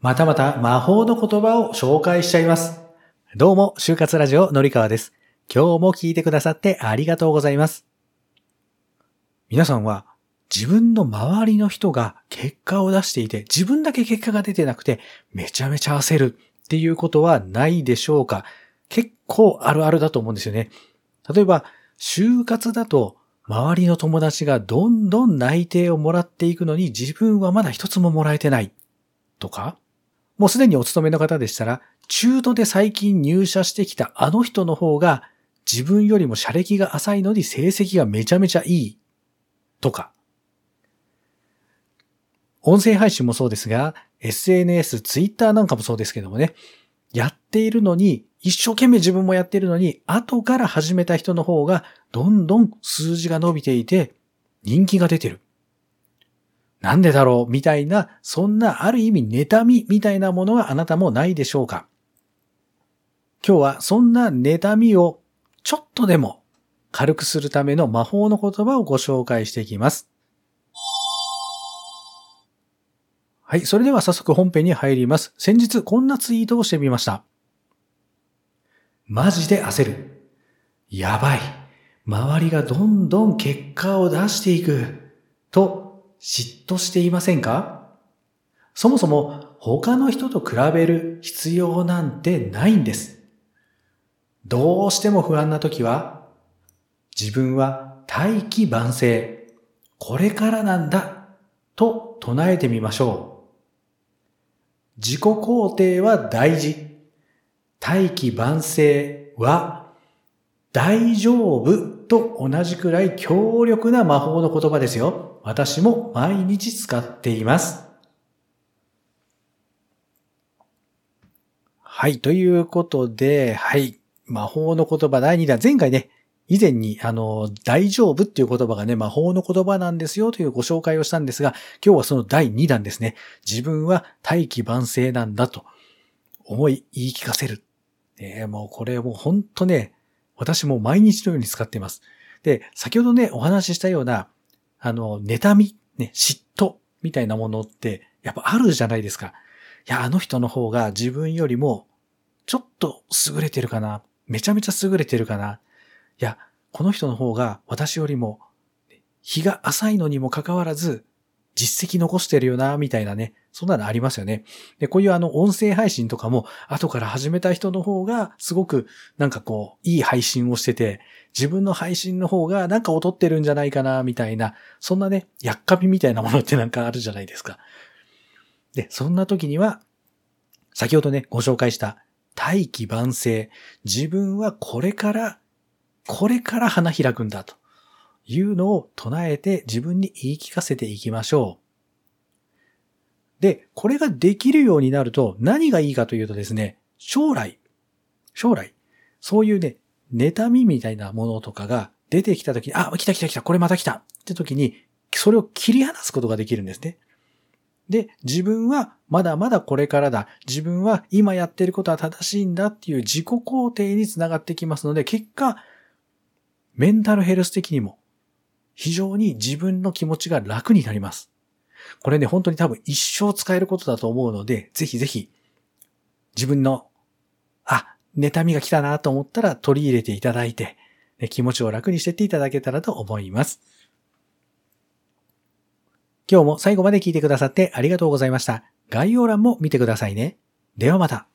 またまた魔法の言葉を紹介しちゃいます。どうも、就活ラジオのりかわです。今日も聞いてくださってありがとうございます。皆さんは自分の周りの人が結果を出していて、自分だけ結果が出てなくて、めちゃめちゃ焦るっていうことはないでしょうか？結構あるあるだと思うんですよね。例えば、就活だと、周りの友達がどんどん内定をもらっていくのに自分はまだ一つももらえてない。とかもうすでにお勤めの方でしたら、中途で最近入社してきたあの人の方が自分よりも社歴が浅いのに成績がめちゃめちゃいい。とか。音声配信もそうですが、SNS、Twitter なんかもそうですけどもね、やっているのに、一生懸命自分もやっているのに、後から始めた人の方が、どんどん数字が伸びていて、人気が出てる。なんでだろう？みたいな、そんなある意味妬みみたいなものはあなたもないでしょうか？今日はそんな妬みをちょっとでも軽くするための魔法の言葉をご紹介していきます。はい。それでは早速本編に入ります。先日こんなツイートをしてみました。マジで焦る。やばい。周りがどんどん結果を出していく。と嫉妬していませんか？そもそも他の人と比べる必要なんてないんです。どうしても不安な時は、自分は大器晩成。これからなんだ。と唱えてみましょう。自己肯定は大事。大器晩成は大丈夫と同じくらい強力な魔法の言葉ですよ。私も毎日使っています。はい。ということで、はい。魔法の言葉第2弾。前回ね、以前に、あの、大丈夫っていう言葉がね、魔法の言葉なんですよというご紹介をしたんですが、今日はその第2弾ですね。自分は大器晩成なんだと思い言い聞かせる。えー、もうこれもうほんとね、私も毎日のように使っています。で、先ほどね、お話ししたような、あの、妬み、ね、嫉妬みたいなものって、やっぱあるじゃないですか。いや、あの人の方が自分よりも、ちょっと優れてるかな。めちゃめちゃ優れてるかな。いや、この人の方が私よりも、日が浅いのにもかかわらず、実績残してるよな、みたいなね。そんなのありますよね。で、こういうあの、音声配信とかも、後から始めた人の方が、すごく、なんかこう、いい配信をしてて、自分の配信の方が、なんか劣ってるんじゃないかな、みたいな、そんなね、やっかみみたいなものってなんかあるじゃないですか。で、そんな時には、先ほどね、ご紹介した、大器晩成。自分はこれから、これから花開くんだというのを唱えて自分に言い聞かせていきましょう。で、これができるようになると何がいいかというとですね、将来、将来、そういうね、妬みみたいなものとかが出てきた時に、あ、来た来た来た、これまた来たって時に、それを切り離すことができるんですね。で、自分はまだまだこれからだ。自分は今やってることは正しいんだっていう自己肯定につながってきますので、結果、メンタルヘルス的にも非常に自分の気持ちが楽になります。これね、本当に多分一生使えることだと思うので、ぜひぜひ自分の、あ、妬みが来たなと思ったら取り入れていただいて、ね、気持ちを楽にしてっていただけたらと思います。今日も最後まで聞いてくださってありがとうございました。概要欄も見てくださいね。ではまた。